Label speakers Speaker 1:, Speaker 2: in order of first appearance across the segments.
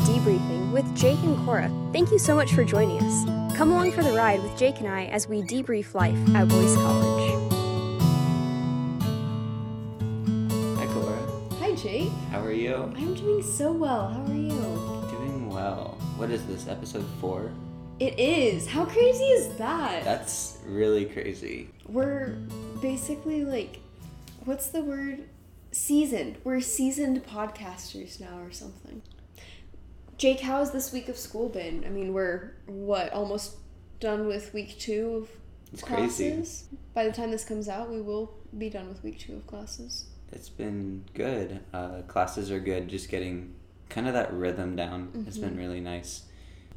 Speaker 1: Debriefing with Jake and Cora. Thank you so much for joining us. Come along for the ride with Jake and I as we debrief life at Boyce College.
Speaker 2: Hi, Cora.
Speaker 3: Hi, Jake.
Speaker 2: How are you?
Speaker 3: I'm doing so well. How are you?
Speaker 2: Doing well. What is this, episode four?
Speaker 3: It is. How crazy is that?
Speaker 2: That's really crazy.
Speaker 3: We're basically like, what's the word? Seasoned. We're seasoned podcasters now or something. Jake, how has this week of school been? I mean, we're, what, almost done with week two of
Speaker 2: It's crazy.
Speaker 3: classes? By the time this comes out, we will be done with week two of classes.
Speaker 2: It's been good. Uh, classes are good. Just getting kind of that rhythm down has been really nice.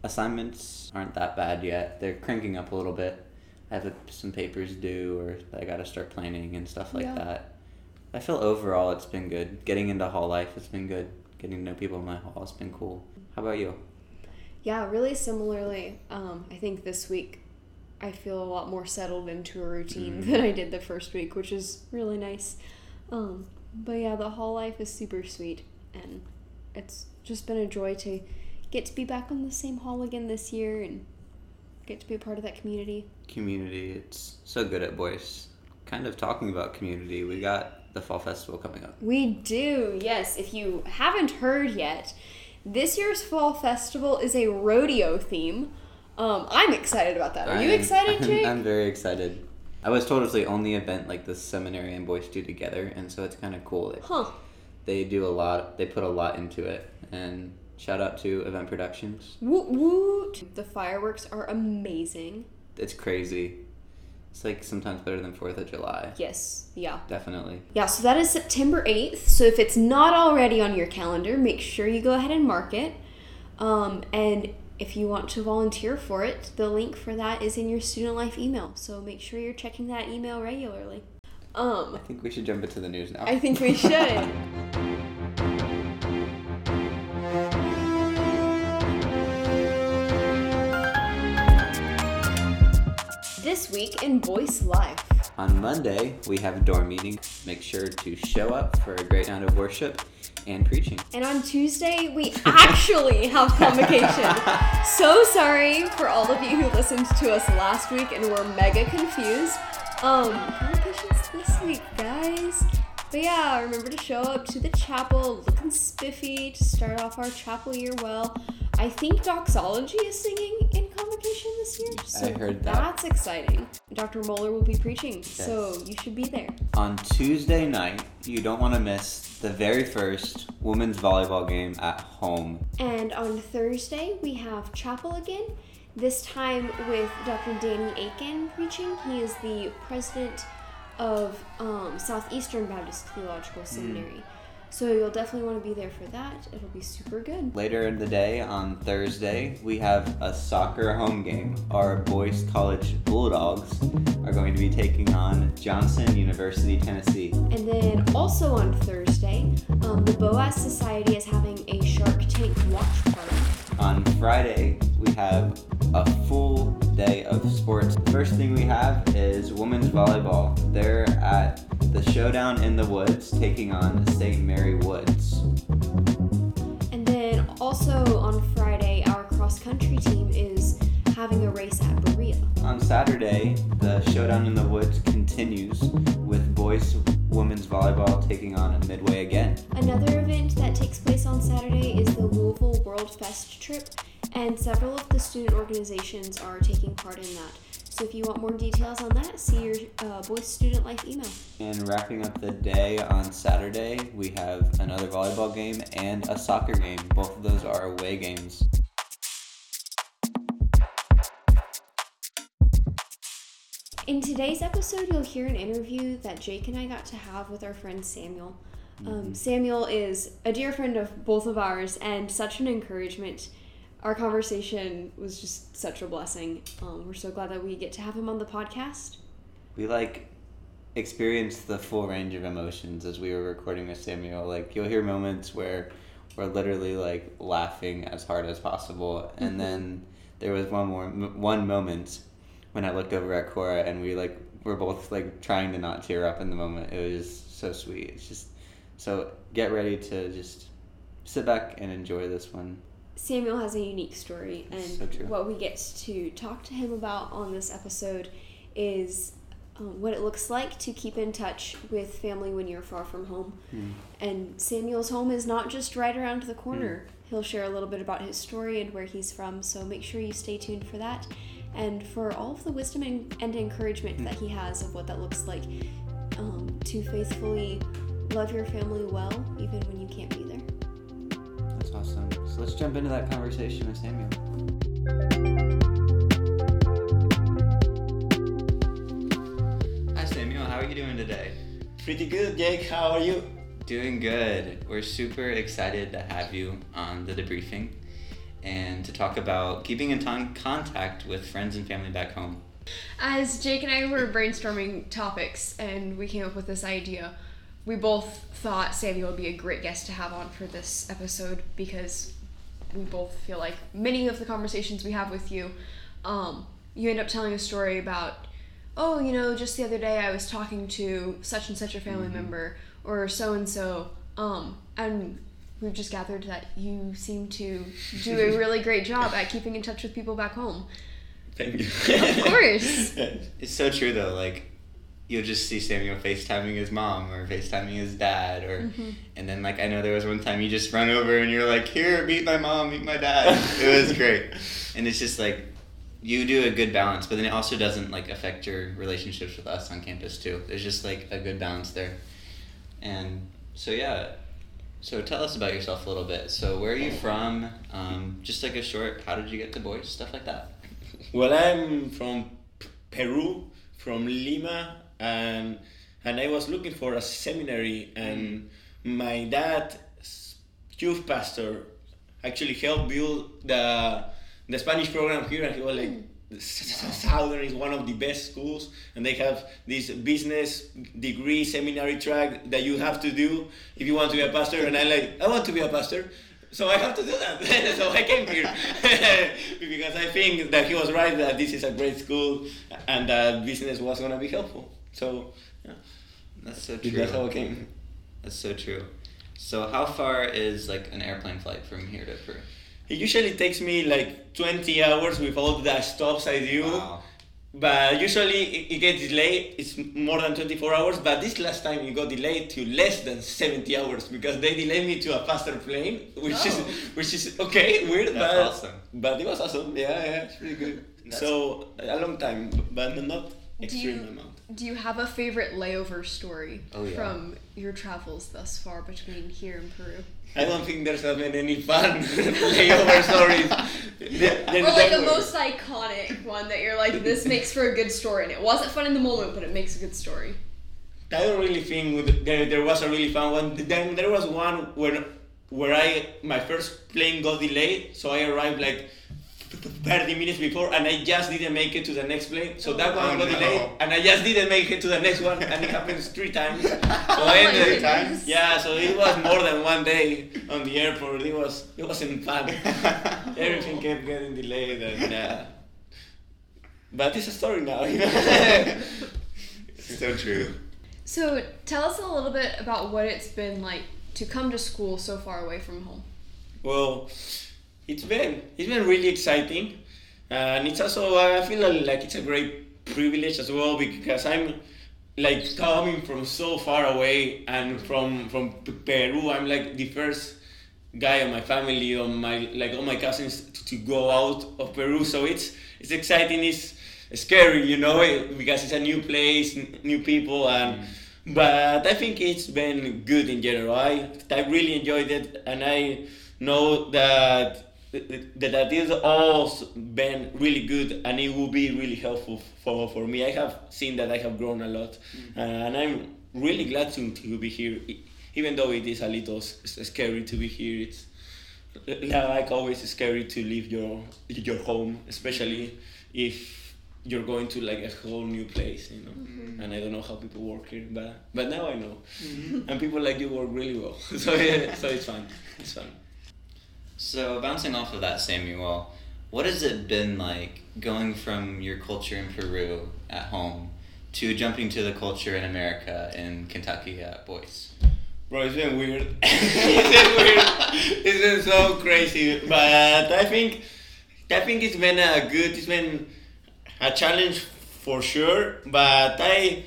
Speaker 2: Assignments aren't that bad yet. They're cranking up a little bit. I have some papers due, or I got to start planning and stuff like
Speaker 3: Yeah.
Speaker 2: that. I feel overall it's been good. Getting into hall life has been good. Getting to know people in my hall has been cool. How about you?
Speaker 3: Yeah, really similarly. Um, I think this week I feel a lot more settled into a routine
Speaker 2: Mm.
Speaker 3: than I did the first week, which is really nice. Um, but yeah, the hall life is super sweet, and it's just been a joy to get to be back on the same hall again this year and get to be a part of that community.
Speaker 2: community. It's so good at Boyce. Kind of talking about community, we got the fall festival coming up.
Speaker 3: We do, yes. If you haven't heard yet, this year's fall festival is a rodeo theme. Um, I'm excited about that. Are you
Speaker 2: I'm-
Speaker 3: excited,
Speaker 2: I'm,
Speaker 3: Jake?
Speaker 2: I'm very excited. I was told it's the only event like the seminary and Boyce do together, and so it's kind of cool.
Speaker 3: Huh.
Speaker 2: they do a lot. They put a lot into it, and shout out to Event Productions.
Speaker 3: Woot woot! The fireworks are amazing.
Speaker 2: It's crazy. It's like sometimes better than Fourth of July.
Speaker 3: Yes, yeah.
Speaker 2: Definitely.
Speaker 3: Yeah, so that is September 8th. So if it's not already on your calendar, make sure you go ahead and mark it. Um, and if you want to volunteer for it, the link for that is in your student life email. So make sure you're checking that email regularly. Um,
Speaker 2: I think we should jump into the news now.
Speaker 3: I think we should. this week in Boyce Life.
Speaker 2: On Monday, we have a dorm meeting. Make sure to show up for a great night of worship and preaching.
Speaker 3: And on Tuesday, we actually have convocation. so sorry for all of you who listened to us last week and were mega confused. Um, convocation's this week, guys. But yeah, remember to show up to the chapel looking spiffy to start off our chapel year well. I think doxology is singing in this year. So
Speaker 2: I heard that.
Speaker 3: That's exciting. Dr. Mohler will be preaching, so you should be there.
Speaker 2: On Tuesday night, you don't want to miss the very first women's volleyball game at home.
Speaker 3: And on Thursday, we have chapel again, this time with Dr. Danny Akin preaching. He is the president of um, Southeastern Baptist Theological Seminary. So you'll definitely want to be there for that. It'll be super good.
Speaker 2: Later in the day, on Thursday, we have a soccer home game. Our Boyce College Bulldogs are going to be taking on Johnson University, Tennessee.
Speaker 3: And then also on Thursday, um, the Boas Society is having a Shark Tank watch party.
Speaker 2: On Friday, we have a full day of sports. First thing we have is women's volleyball. They're at the Showdown in the Woods taking on St. Mary Woods.
Speaker 3: And then also on Friday, our cross country team is having a race at Berea.
Speaker 2: On Saturday, the Showdown in the Woods continues with Boyce women's volleyball taking on Midway again.
Speaker 3: Another event that takes place on Saturday is the Louisville World Fest trip, and several of the student organizations are taking part in that. So if you want more details on that, see your uh, Boyce Student Life email.
Speaker 2: And wrapping up the day on Saturday, we have another volleyball game and a soccer game. Both of those are away games.
Speaker 3: In today's episode, you'll hear an interview that Jake and I got to have with our friend Samuel. Um, Samuel is a dear friend of both of ours and such an encouragement. Our conversation was just such a blessing. Um, we're so glad that we get to have him on the podcast.
Speaker 2: We like experienced the full range of emotions as we were recording with Samuel. Like you'll hear moments where we're literally like laughing as hard as possible, and then there was one more one moment when I looked over at Cora and we like were both like trying to not tear up in the moment. It was so sweet. It's just so get ready to just sit back and enjoy this one.
Speaker 3: Samuel has a unique story, and
Speaker 2: So true.
Speaker 3: what we get to talk to him about on this episode is um, what it looks like to keep in touch with family when you're far from home.
Speaker 2: Hmm.
Speaker 3: And Samuel's home is not just right around the corner. He'll share a little bit about his story and where he's from, so make sure you stay tuned for that. And for all of the wisdom and, and encouragement that he has of what that looks like um, to faithfully love your family well, even when you can't be there.
Speaker 2: That's awesome. So let's jump into that conversation with Samuel. Hi, Samuel. How are you doing today?
Speaker 4: Pretty good, Jake. How are you?
Speaker 2: Doing good. We're super excited to have you on the debriefing and to talk about keeping in ton- contact with friends and family back home.
Speaker 5: As Jake and I were brainstorming topics and we came up with this idea, we both thought Samuel would be a great guest to have on for this episode because we both feel like many of the conversations we have with you, um, you end up telling a story about, oh, you know, just the other day I was talking to such and such a family member or so and so, um, and we've just gathered that you seem to do a really great job at keeping in touch with people back home.
Speaker 4: Thank you.
Speaker 5: Of course.
Speaker 2: It's so true though. Like you'll just see Samuel FaceTiming his mom or FaceTiming his dad or mm-hmm. and then like I know there was one time you just run over and you're like, Here, meet my mom, meet my dad. it was great. And it's just like you do a good balance, but then it also doesn't like affect your relationships with us on campus too. There's just like a good balance there. And so yeah. So tell us about yourself a little bit. So where are you from? Um, just like a short how did you get to Boyce, stuff like that.
Speaker 4: well, I'm from Peru, from Lima, and and I was looking for a seminary, and my dad, youth pastor actually helped build the the Spanish program here, and he was like. Southern is one of the best schools, and they have this business degree seminary track that you have to do if you want to be a pastor. And I'm like, I want to be a pastor, so I have to do that. so I came here because I think that he was right that this is a great school and that business was gonna be helpful. So yeah,
Speaker 2: That's so true.
Speaker 4: that's how I came.
Speaker 2: That's so true. So how far is like an airplane flight from here to Peru?
Speaker 4: It usually takes me like 20 hours with all the stops I do.
Speaker 2: Wow.
Speaker 4: But usually it, it gets delayed. It's more than 24 hours. But this last time it got delayed to less than 70 hours because they delayed me to a faster plane, which
Speaker 2: Oh.
Speaker 4: is which is okay, weird,
Speaker 2: That's
Speaker 4: but
Speaker 2: awesome.
Speaker 4: but it was awesome. Yeah, yeah, it's pretty good.
Speaker 2: That's-
Speaker 4: so a long time, but not extreme amount.
Speaker 5: Do you have a favorite layover story
Speaker 2: Oh, yeah.
Speaker 5: from your travels thus far between here and Peru?
Speaker 4: I don't think there's have been any fun layover stories. There- there
Speaker 5: Or like the most iconic one that you're like, this makes for a good story, and it wasn't fun in the moment, but it makes a good story.
Speaker 4: I don't really think there, there was a really fun one. Then there was one where where I my first plane got delayed, so I arrived like 30 minutes before, and I just didn't make it to the next plane. So that one
Speaker 2: Oh,
Speaker 4: got
Speaker 2: no.
Speaker 4: delayed, and I just didn't make it to the next one, and it happens three times. So
Speaker 5: Oh
Speaker 4: I
Speaker 5: my
Speaker 4: ended- yeah, so it was more than one day on the airport. It was it wasn't fun. Everything kept getting delayed, and uh, but it's a story now. You know?
Speaker 2: so true.
Speaker 5: So tell us a little bit about what it's been like to come to school so far away from home.
Speaker 4: Well, it's been it's been really exciting, uh, and it's also I feel like it's a great privilege as well because I'm like coming from so far away and from from Peru. I'm like the first guy in my family on my like all my cousins to, to go out of Peru. So it's it's exciting. It's scary, you know, eh, because it's a new place, new people, and but I think it's been good in general. I I really enjoyed it, and I know that that, that it's all been really good, and it will be really helpful for for me. I have seen that I have grown a lot, mm. uh, and I'm really glad to, to be here, even though it is a little s- scary to be here. It's uh, like always scary to leave your your home, especially if you're going to like a whole new place, you know. Mm-hmm. And I don't know how people work here, but but now I know. Mm-hmm. And people like you work really well, so yeah, so it's fun. It's fun.
Speaker 2: So bouncing off of that, Samuel, what has it been like going from your culture in Peru at home to jumping to the culture in America in Kentucky at Boyce?
Speaker 4: Bro, it's been weird. it's been weird. It's been so crazy. But I think I think it's been a good it's been a challenge for sure. But I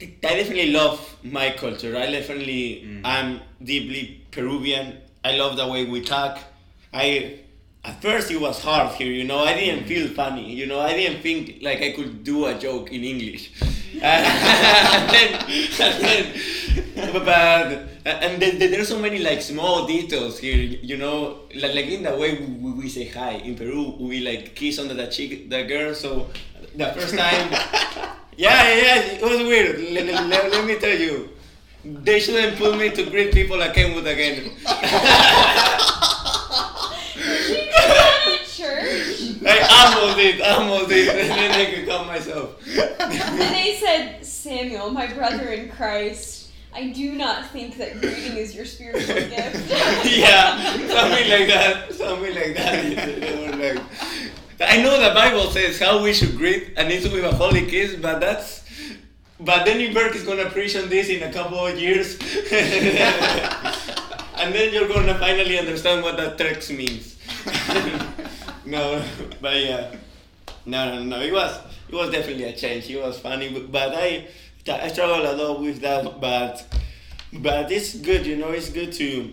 Speaker 4: I definitely love my culture. I definitely mm. I'm deeply Peruvian. I love the way we talk. I at first it was hard here, you know. I didn't feel funny, you know. I didn't think like I could do a joke in English. and then, and then, but and then, there's so many like small details here, you know, like, like in the way we, we say hi in Peru, we like kiss under the cheek the girl. So the first time, yeah, yeah, it was weird. Let- let- let me tell you, they shouldn't put me to greet people at Kenwood again.
Speaker 3: church.
Speaker 4: I almost did, almost did, and then I could call myself.
Speaker 3: And they said, Samuel, my brother in Christ, I do not think that greeting is your spiritual gift.
Speaker 4: yeah, something like that, something like that. Like, I know the Bible says how we should greet and it's with a holy kiss, but that's. But Denny Burk is gonna preach on this in a couple of years, and then you're gonna finally understand what that text means. no, but yeah, no, no, no. It was it was definitely a change. It was funny, but- but I I struggle a lot with that. But but it's good, you know. It's good to.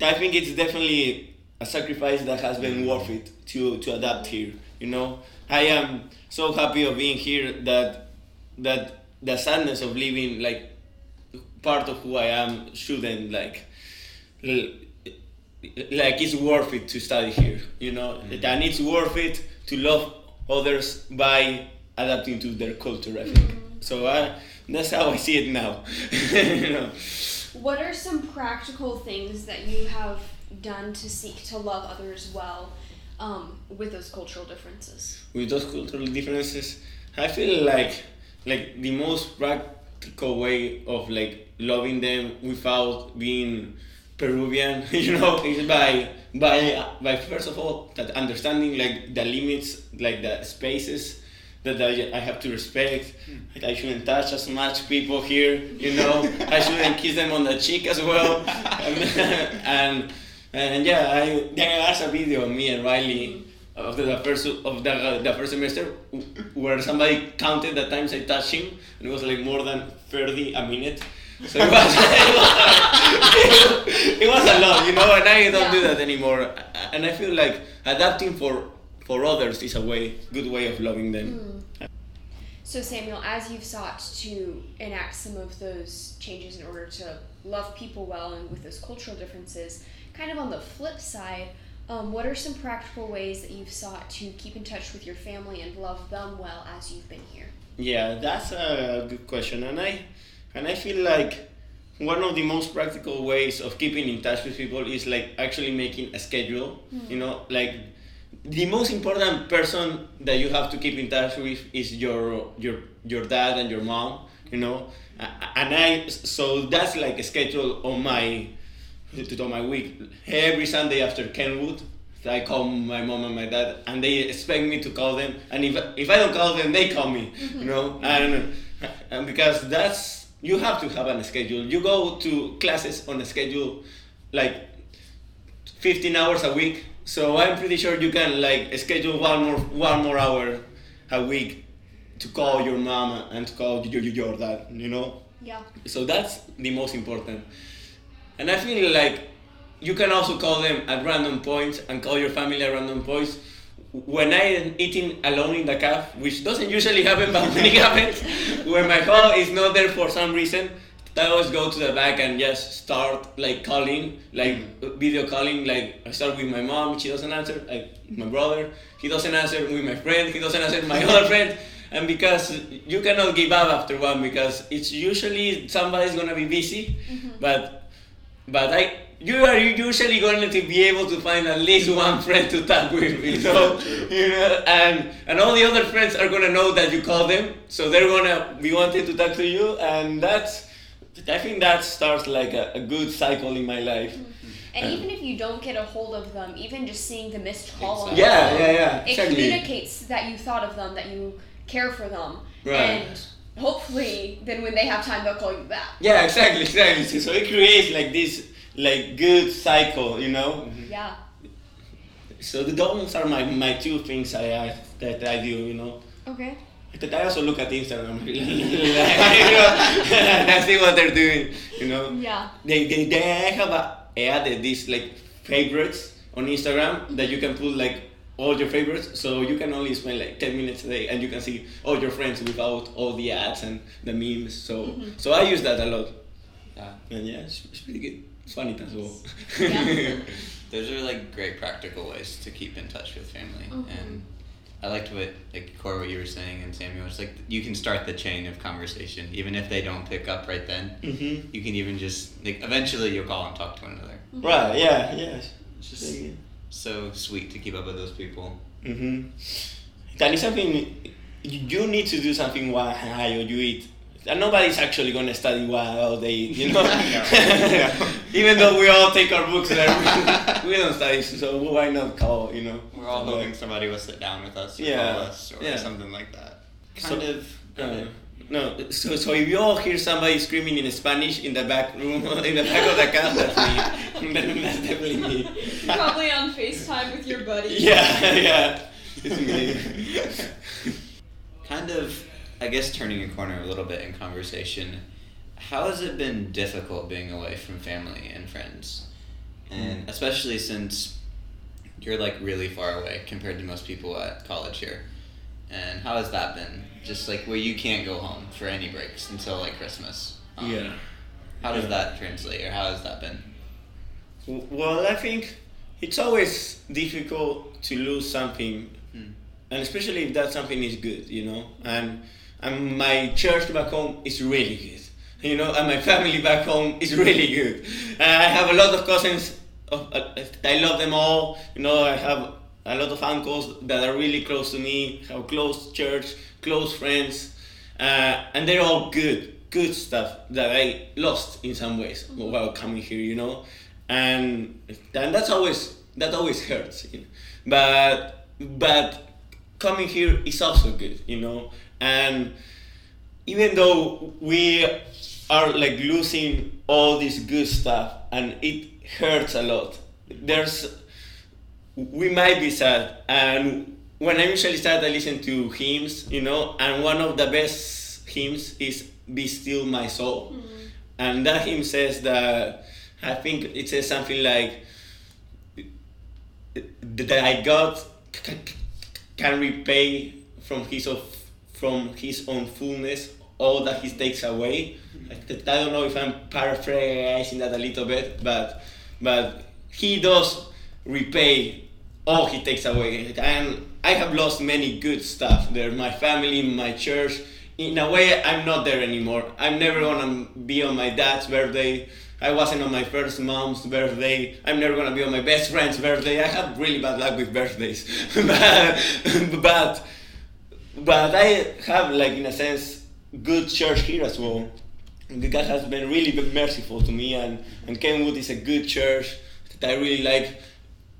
Speaker 4: I think it's definitely a sacrifice that has been worth it to to adapt here. You know, I am so happy of being here that that the sadness of leaving like part of who I am shouldn't like like it's worth it to study here. You know, and it's worth it to love others by adapting to their culture. I think so. I, that's how I see it now. you know.
Speaker 3: What are some practical things that you have done to seek to love others well um, with those cultural differences?
Speaker 4: with those cultural differences i feel like like the most practical way of like loving them without being peruvian you know is by by by first of all that understanding like the limits like the spaces that I, I have to respect. Like I shouldn't touch as much people here you know. I shouldn't kiss them on the cheek as well. And and, and yeah I there was a video of me and Riley of the, the first of the, the first semester where somebody counted the times I touched him and it was like more than 30 a minute. So it was, it was, it was a lot you know and I don't do that anymore. And I feel like adapting for for others is a way good way of loving them. Hmm.
Speaker 3: So, Samuel, as you've sought to enact some of those changes in order to love people well and with those cultural differences, kind of on the flip side, um, what are some practical ways that you've sought to keep in touch with your family and love them well as you've been here?
Speaker 4: Yeah, that's a good question, and I and I feel like one of the most practical ways of keeping in touch with people is like actually making a schedule. You know, like the most important person that you have to keep in touch with is your your your dad and your mom. You know, and I so that's like a schedule on my to do my week. Every Sunday after Kenwood, I call my mom and my dad, and they expect me to call them. And if if I don't call them, they call me. You know, and and because that's you have to have a schedule. You go to classes on a schedule, like fifteen hours a week. So I'm pretty sure you can like schedule one more one more hour a week to call your mom and to call your, your dad. You know.
Speaker 3: Yeah.
Speaker 4: So that's the most important. And I feel like you can also call them at random points and call your family at random points. When I am eating alone in the caf, which doesn't usually happen, but when it happens, when my phone is not there for some reason, I always go to the back and just start like calling, like mm. video calling. Like I start with my mom, she doesn't answer. Like my brother, he doesn't answer. With my friend, he doesn't answer. My other friend, and because you cannot give up after one because it's usually somebody's gonna be busy mm-hmm. but but I you are usually going to be able to find at least one friend to talk with you know? You know and and all the other friends are gonna know that you call them. So they're gonna be wanting to talk to you and that's I think that starts like a, a good cycle in my life. Mm-hmm.
Speaker 3: And even if you don't get a hold of them, even just seeing the missed call on
Speaker 4: yeah
Speaker 3: the
Speaker 4: yeah yeah
Speaker 3: it
Speaker 4: exactly.
Speaker 3: communicates that you thought of them, that you care for them,
Speaker 4: Right.
Speaker 3: and
Speaker 5: hopefully, then when they have time, they'll call you back.
Speaker 4: Yeah, exactly, exactly. So, it creates like this like good cycle, you know. Mm-hmm.
Speaker 5: Yeah.
Speaker 4: So the those are my, my two things I, I that I do, you know.
Speaker 5: Okay.
Speaker 4: But I also look at Instagram, you know, I see what they're doing, you know.
Speaker 5: Yeah.
Speaker 4: They they, they have a, added these like favorites on Instagram that you can put like all your favorites, so you can only spend like ten minutes a day, and you can see all your friends without all the ads and the memes. So mm-hmm. so I use that a lot,
Speaker 2: Yeah.
Speaker 4: and yeah, it's, it's pretty good. It's funny as well.
Speaker 5: Yeah.
Speaker 2: Those are like great practical ways to keep in touch with family. Mm-hmm. And I liked what like Cora what you were saying and Samuel. It's like you can start the chain of conversation even if they don't pick up right then.
Speaker 4: hmm
Speaker 2: You can even just like eventually you'll call and talk to one another. Mm-hmm.
Speaker 4: Right. Yeah. Yeah.
Speaker 2: It's just so sweet to keep up with those people.
Speaker 4: Mm-hmm. That is something you need to do something while you eat. And nobody's actually gonna study while they eat, you know. Even though we all take our books there, we don't study, so why not call, you know?
Speaker 2: We're all hoping somebody will sit down with us or
Speaker 4: Yeah,
Speaker 2: call us or
Speaker 4: yeah.
Speaker 2: something like that.
Speaker 4: So-
Speaker 2: Kind of.
Speaker 4: Uh, no, so so if you all hear somebody screaming in Spanish in the back room, in the back of the car, that's me. that's definitely me.
Speaker 5: Probably on FaceTime with your buddy.
Speaker 4: Yeah, yeah, it's me.
Speaker 2: kind of i guess turning a corner a little bit in conversation how has it been difficult being away from family and friends and mm. especially since you're like really far away compared to most people at college here and how has that been just like where you can't go home for any breaks until like christmas Um,
Speaker 4: Yeah.
Speaker 2: how does
Speaker 4: Yeah.
Speaker 2: that translate or how has that been
Speaker 4: Well, I think it's always difficult to lose something,
Speaker 2: Mm.
Speaker 4: and especially if that something is good, you know. And and my church back home is really good, you know, and my family back home is really good. And I have a lot of cousins. Of, uh, I love them all. You know, I have a lot of uncles that are really close to me. Have close church, close friends, uh, and they're all good, good stuff that I lost in some ways while coming here. You know, and and that's always that always hurts. You know? But but coming here is also good. You know, and even though we are like losing all this good stuff and it hurts a lot there's we might be sad. And when i'm usually sad i listen to hymns you know and one of the best hymns is be still my soul. Mm-hmm. And that hymn says that i think it says something like that i god can repay from his of from his own fullness all that he takes away. I don't know if I'm paraphrasing that a little bit, but but he does repay all he takes away. And I have lost many good stuff there. My family, my church. In a way, I'm not there anymore. I'm never gonna be on my dad's birthday. I wasn't on my first mom's birthday. I'm never gonna be on my best friend's birthday. I have really bad luck with birthdays, but but but I have like in a sense good church here as well. God has been really merciful to me, and and Kenwood is a good church that I really like.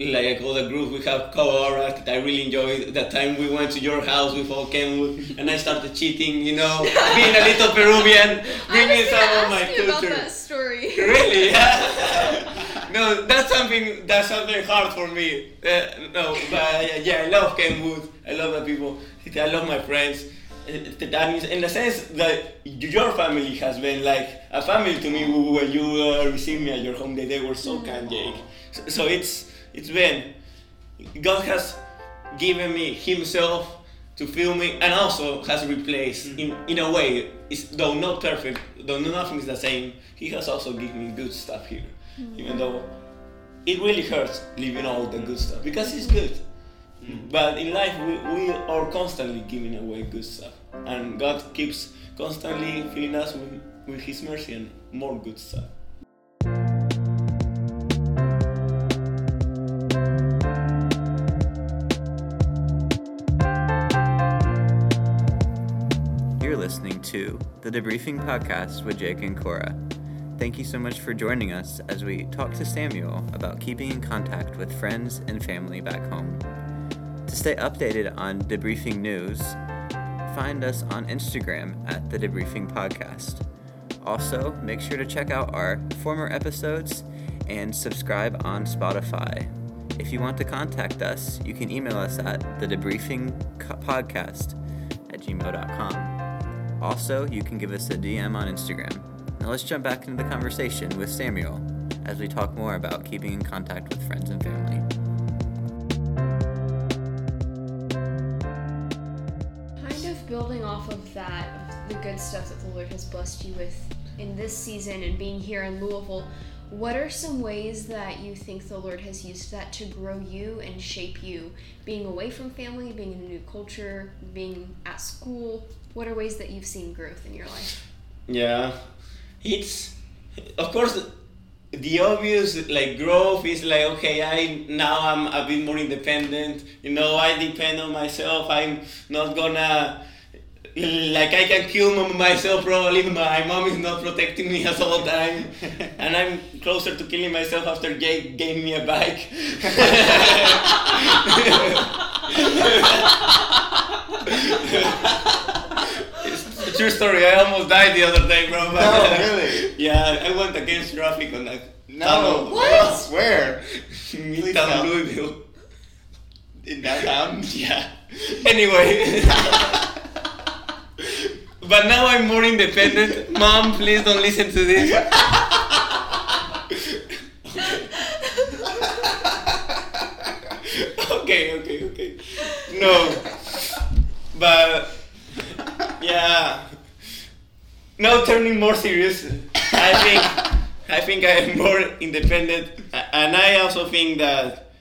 Speaker 4: Like all the groups we have that I really enjoyed That time we went to your house with all Kenwood, and I started cheating, you know, being a little Peruvian, bringing some of my
Speaker 5: you about
Speaker 4: culture.
Speaker 5: that story.
Speaker 4: Really? no, that's something that's something hard for me. Uh, no, but uh, yeah, I love Kenwood. I love the people. I love my friends. Uh, That is in the sense that your family has been like a family to me when you uh, received me at your home. They, they were so kind, Jake. So, so it's it's been God has given me Himself to fill me, and also has replaced mm. in in a way. It's, though not perfect, though nothing is the same. He has also given me good stuff here, mm. even though it really hurts leaving all the good stuff because it's good. Mm. But in life, we, we are constantly giving away good stuff, and God keeps constantly filling us with, with His mercy and more good stuff.
Speaker 2: The Debriefing Podcast with Jake and Cora. Thank you so much for joining us as we talk to Samuel about keeping in contact with friends and family back home. To stay updated on debriefing news, find us on Instagram at the Debriefing Podcast. Also, make sure to check out our former episodes and subscribe on Spotify. If you want to contact us, you can email us at the debriefing podcast at gmail.com. Also, you can give us a DM on Instagram. Now let's jump back into the conversation with Samuel as we talk more about keeping in contact with friends and family.
Speaker 5: Kind of building off of that, the good stuff that the Lord has blessed you with in this season and being here in Louisville, what are some ways that you think the Lord has used that to grow you and shape you? Being away from family, being in a new culture, being at school, what are ways that you've seen growth in your life?
Speaker 4: Yeah, it's of course the obvious like growth is like okay I now I'm a bit more independent. You know I depend on myself. I'm not gonna like I can kill myself probably. My mom is not protecting me at all time, and I'm closer to killing myself after Jake gave me a bike. it's a true story. I almost died the other day, bro. but-
Speaker 2: No, really?
Speaker 4: Yeah, I went against traffic on that.
Speaker 2: No.
Speaker 5: What?
Speaker 2: Where?
Speaker 4: Midtown. Louisville.
Speaker 2: In downtown?
Speaker 4: Yeah. Anyway. But now I'm more independent. Mom, please don't listen to this. okay, okay, okay. No. But yeah. Now turning more serious, I think I think I am more independent, and I also think that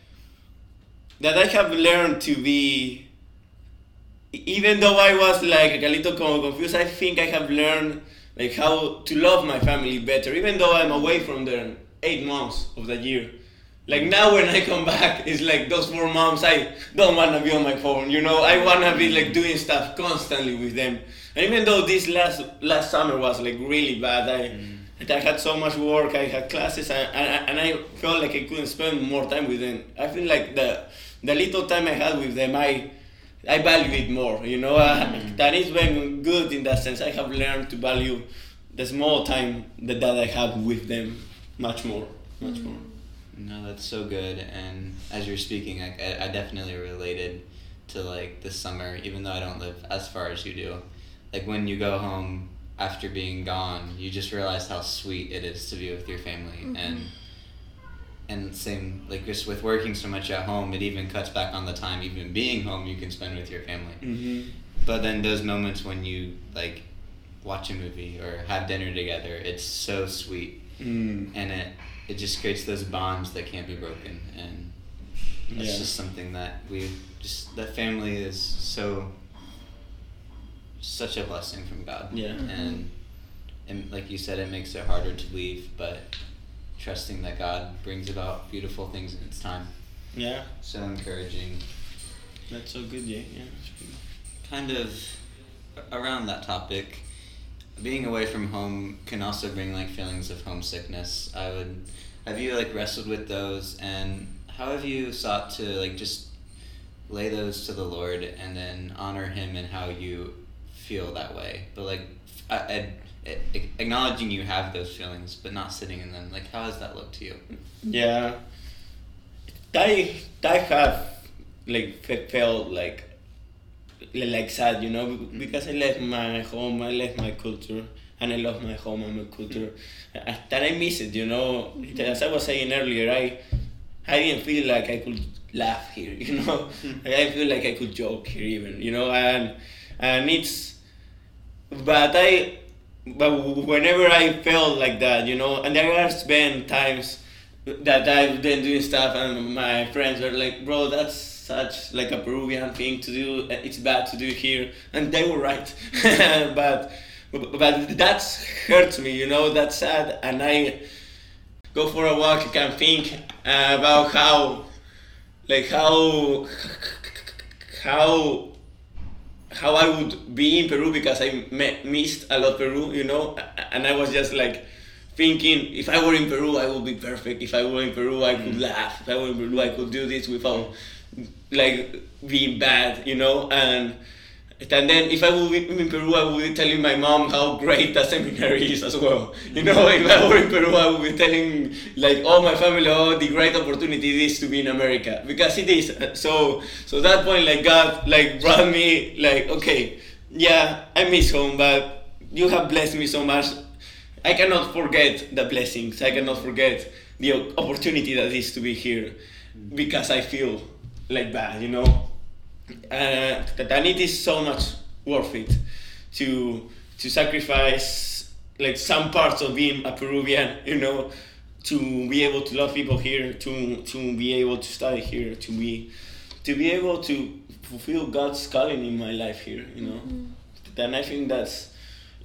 Speaker 4: that I have learned to be. Even though I was like a little con- confused, I think I have learned like how to love my family better. Even though I'm away from them eight months of the year, like now when I come back, it's like those four months. I don't want to be on my phone. You know, I want to be like doing stuff constantly with them. And even though this last last summer was like really bad, I. Mm. I had so much work, I had classes, and, and, and I felt like I couldn't spend more time with them. I feel like the the little time I had with them, I I value it more. You know, uh, that is been good in that sense. I have learned to value the small time that, that I have with them much more, much more.
Speaker 2: No, that's so good. And as you're speaking, I, I, I definitely related to like this summer, even though I don't live as far as you do. Like when you go home after being gone, you just realize how sweet it is to be with your family. And and same like just with working so much at home, it even cuts back on the time even being home you can spend with your family.
Speaker 4: Mm-hmm.
Speaker 2: But then those moments when you like watch a movie or have dinner together, it's so sweet
Speaker 4: Mm.
Speaker 2: and it it just creates those bonds that can't be broken and it's
Speaker 4: Yeah.
Speaker 2: just something that we just that family is so such a blessing from God
Speaker 4: Yeah.
Speaker 2: and and like you said it makes it harder to leave but trusting that God brings about beautiful things in its time
Speaker 4: Yeah,
Speaker 2: so encouraging
Speaker 4: that's so good. Yeah, yeah.
Speaker 2: kind of around that topic being away from home can also bring like feelings of homesickness i would have you like wrestled with those and how have you sought to like just lay those to the lord and then honor him in how you feel that way but like I, I, I- acknowledging you have those feelings but not sitting in them like how does that look to you
Speaker 4: Yeah, I I have like felt like like sad, you know, mm. because I left my home, I left my culture, and I love my home and my culture. Mm. That I miss it, you know. As I was saying earlier, I I didn't feel like I could laugh here, you know. Mm. I feel like I could joke here even, you know, and and it's but I but whenever I felt like that, you know, and there has been times that I've been doing stuff and my friends were like, bro, that's such like a Peruvian thing to do. It's bad to do here, and they were right. but but that hurts me, you know. That's sad, and I go for a walk and think about how, like how, how how I would be in Peru because I me- missed a lot Peru, you know, and I was just like thinking if I were in Peru I would be perfect. If I were in Peru I could mm. laugh. If I were in Peru I could do this without like being bad, you know, and and then if I would be in Peru, I would be telling my mom how great the seminary is as well. You know, if I were in Peru, I would be telling like all my family, oh, the great opportunity it is to be in America because it is. So, so that point, like God, like brought me, like okay, yeah, I miss home, but you have blessed me so much. I cannot forget the blessings. I cannot forget the opportunity that is to be here because I feel like bad, you know uh, and it is so much worth it to to sacrifice like some parts of being a Peruvian, you know, to be able to love people here, to to be able to study here, to be to be able to fulfill God's calling in my life here, you know. Mm-hmm. And I think that's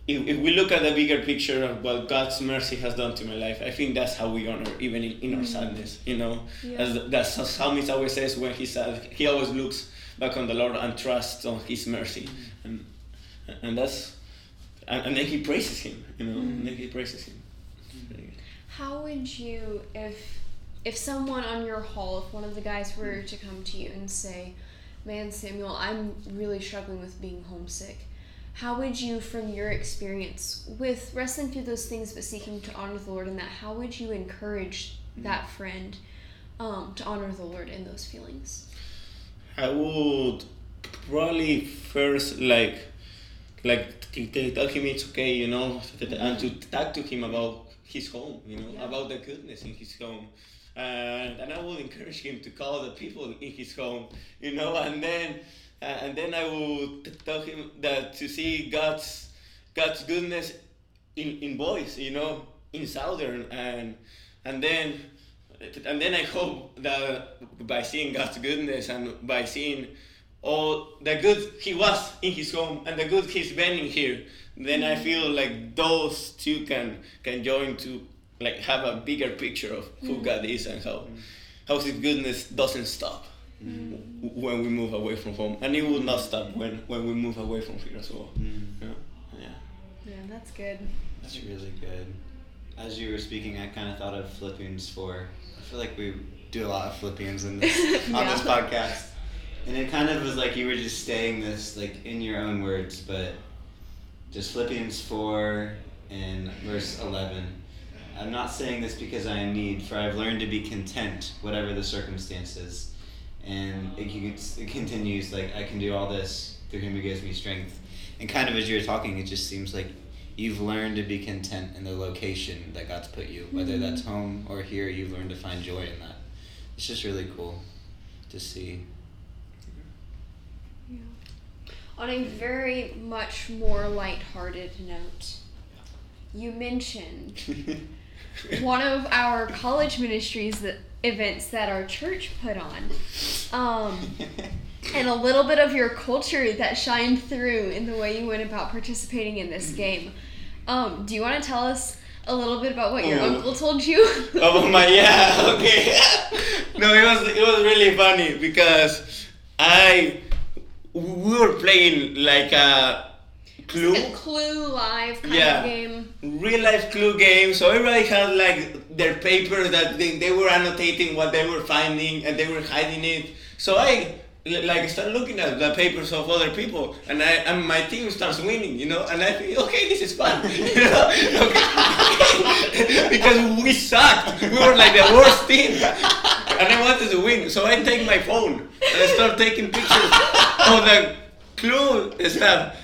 Speaker 4: if, if we look at the bigger picture of what God's mercy has done to my life, I think that's how we honor even in, in our mm-hmm. sadness, you know. Yeah. As that's how psalmist always says when he said he always looks back on the Lord and trust on His mercy, and and that's and, and then He praises Him, you know, mm. and then He praises Him.
Speaker 5: How would you, if if someone on your hall, if one of the guys were to come to you and say, "Man, Samuel, I'm really struggling with being homesick." How would you, from your experience with wrestling through those things but seeking to honor the Lord in that, how would you encourage that friend um, to honor the Lord in those feelings?
Speaker 4: I would probably first like like tell him it's okay, you know, and to talk to him about his home, you know, yeah. about the goodness in his home. And, and I would encourage him to call the people in his home, you know, and then uh, and then I would tell him that to see God's God's goodness in, in Boyce, you know, in Southern and and then and then I hope that by seeing God's goodness and by seeing all the good He was in His home and the good He's been in here, then I feel like those two can can join to like have a bigger picture of who mm. God is and how how His goodness doesn't stop mm. when we move away from home, and it will not stop when when we move away from here as well. Mm.
Speaker 5: Yeah. yeah, yeah, that's good.
Speaker 2: That's really good. As you were speaking, I kind of thought of Philippians four feel like we do a lot of Philippians in this yeah. on this podcast, and it kind of was like you were just saying this like in your own words, but just Philippians four and verse eleven. I'm not saying this because I am need, for I've learned to be content, whatever the circumstances. And it, it continues like I can do all this through Him who gives me strength. And kind of as you're talking, it just seems like you've learned to be content in the location that God's put you, whether mm-hmm. that's home or here. You've learned to find joy in that. It's just really cool to see.
Speaker 5: Yeah. On a very much more light-hearted note, you mentioned one of our college ministries that events that our church put on. Um, and a little bit of your culture that shined through in the way you went about participating in this game. Um, do you want to tell us a little bit about what your oh. uncle told you?
Speaker 4: oh my yeah, okay. no, it was it was really funny because I we were playing like a Clue.
Speaker 5: A Clue live kind yeah. of game.
Speaker 4: Real life Clue game. So everybody had like their paper that they, they were annotating what they were finding and they were hiding it. So I like start looking at the papers of other people and I and my team starts winning, you know, and I think okay, this is fun, you know, because we sucked, we were like the worst team, and I wanted to win, so I take my phone and I start taking pictures of the clue stuff.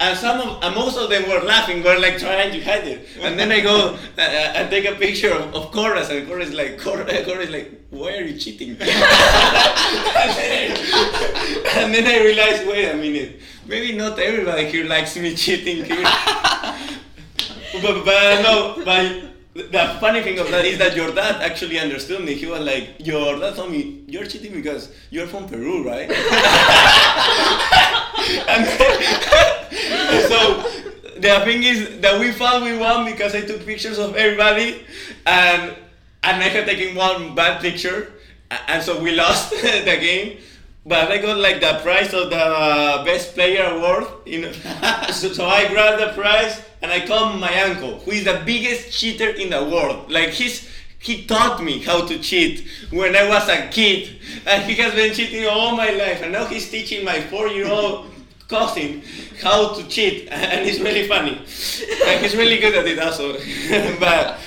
Speaker 4: And some of, and most of them were laughing, were like trying to hide it. And then I go uh, and take a picture of, of Cora's, and Cora's is like, Cora's, is like, why are you cheating? and, and then I realized, wait a minute, maybe not everybody here likes me cheating here. but, but uh, no, but the funny thing of that is that your dad actually understood me. He was like, your dad told me, you're cheating because you're from Peru, right? and so the thing is that we thought we won because I took pictures of everybody and and I had taken one bad picture and so we lost the game but I got like the prize of the best player award. You know, so, so, I grabbed the prize and I called my uncle, who is the biggest cheater in the world. Like he's he taught me how to cheat when I was a kid, and he has been cheating all my life. And now he's teaching my four-year-old cousin how to cheat, and it's really funny. And he's really good at it also. but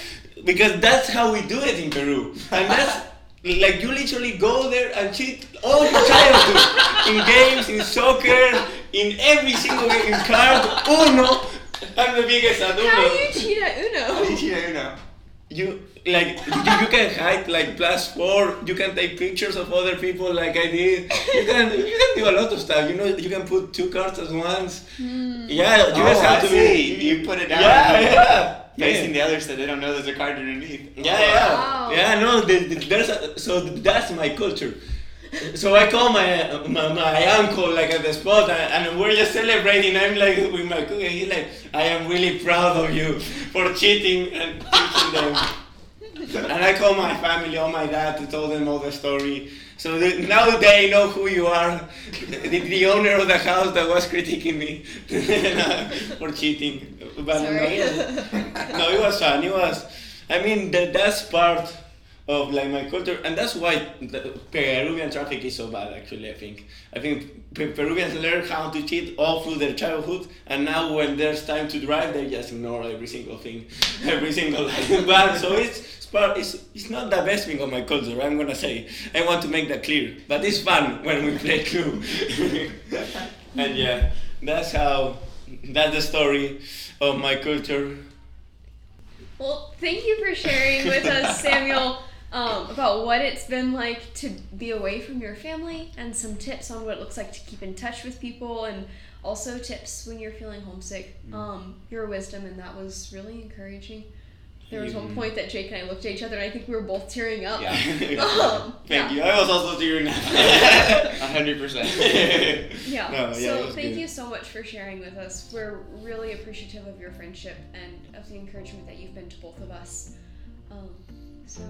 Speaker 4: because that's how we do it in Peru, and that's like you literally go there and cheat all your childhood in games, in soccer, in every single game, in card, Uno. I'm the biggest at Uno.
Speaker 6: How do you cheat at Uno?
Speaker 2: you know.
Speaker 4: You like you, you can hide like plus four. You can take pictures of other people like I did. You can you can do a lot of stuff. You know you can put two cards at once. Hmm. Yeah, you
Speaker 2: oh,
Speaker 4: just have
Speaker 2: I
Speaker 4: to
Speaker 2: see.
Speaker 4: be.
Speaker 2: You put it down.
Speaker 4: Yeah, yeah.
Speaker 2: Facing
Speaker 4: yeah.
Speaker 2: the other so they don't know there's a card underneath.
Speaker 4: Yeah, yeah,
Speaker 6: Wow.
Speaker 4: yeah. No, the, the, there's a, so that's my culture. So I call my, my my uncle like at the spot, and, and we're just celebrating. I'm like with my cookie. He's like, I am really proud of you for cheating and teaching them. And I call my family, all my dad, to tell them all the story. So the, now they know who you are, the, the owner of the house that was critiquing me for cheating. But no,
Speaker 6: Sorry.
Speaker 4: it was, no, it was fun. It was. I mean, that that's part of like my culture, and that's why the Peruvian traffic is so bad. Actually, I think. I think Pe- Peruvians learn how to cheat all through their childhood, and now when there's time to drive, they just ignore every single thing, every single bad. So it's. part- It's, it's not the best thing of my culture, I'm gonna say. I want to make that clear. But it's fun when we play Clue. and yeah, that's how, that's the story of my culture.
Speaker 7: Well, thank you for sharing with us, Samuel, um, about what it's been like to be away from your family and some tips on what it looks like to keep in touch with people and also tips when you're feeling homesick. Um, your wisdom, and that was really encouraging. There was one point that Jake and I looked at each other, and I think we were both tearing up.
Speaker 2: Yeah.
Speaker 7: Um,
Speaker 4: Thank
Speaker 7: yeah.
Speaker 4: you. I was also tearing up.
Speaker 2: A hundred percent.
Speaker 7: Yeah.
Speaker 4: No, yeah,
Speaker 7: so thank
Speaker 4: good.
Speaker 7: you so much for sharing with us. We're really appreciative of your friendship and of the encouragement that you've been to both of us. Um, so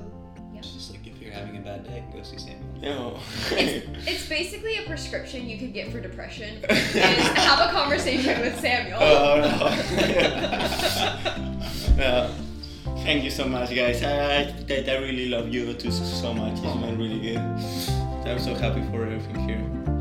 Speaker 7: yeah.
Speaker 2: Just like if you're having a bad day, go see Samuel.
Speaker 4: No.
Speaker 7: It's, it's basically a prescription you could get for depression. Is have a conversation with Samuel.
Speaker 4: oh no. no. Thank you so much, guys. I, I, I really love you too so, so much. It's been really good. I'm so happy for everything here.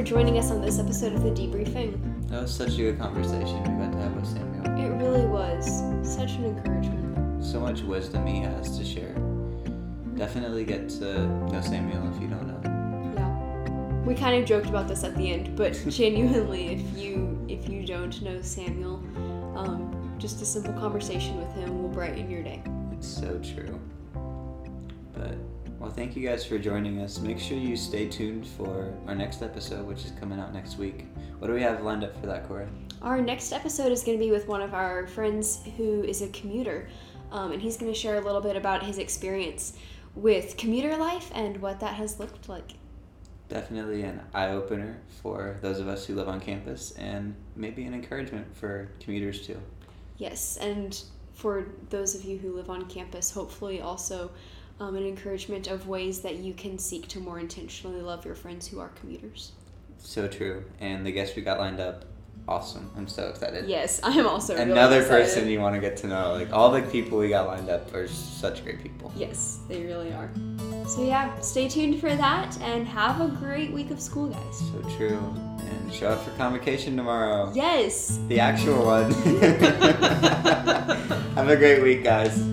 Speaker 3: For joining us on this episode of the debriefing.
Speaker 2: That was such a good conversation we got to have with Samuel.
Speaker 3: It really was such an encouragement.
Speaker 2: So much wisdom he has to share. Definitely get to know Samuel if you don't know.
Speaker 3: Yeah. We kind of joked about this at the end, but genuinely, if you if you don't know Samuel, um, just a simple conversation with him will brighten your day.
Speaker 2: It's so true. Well, thank you guys for joining us. Make sure you stay tuned for our next episode, which is coming out next week. What do we have lined up for that, Cora?
Speaker 3: Our next episode is going to be with one of our friends who is a commuter, um, and he's going to share a little bit about his experience with commuter life and what that has looked like.
Speaker 2: Definitely an eye opener for those of us who live on campus, and maybe an encouragement for commuters too.
Speaker 3: Yes, and for those of you who live on campus, hopefully also um, an encouragement of ways that you can seek to more intentionally love your friends who are commuters.
Speaker 2: So true. And the guest we got lined up, awesome. I'm so excited.
Speaker 3: Yes, I am also really
Speaker 2: Another person you want to get to know. Like all the people we got lined up are such great people.
Speaker 3: Yes, they really are. So yeah, stay tuned for that and have a great week of school, guys.
Speaker 2: So true. And show up for convocation tomorrow.
Speaker 3: Yes.
Speaker 2: The actual one. Have a great week, guys.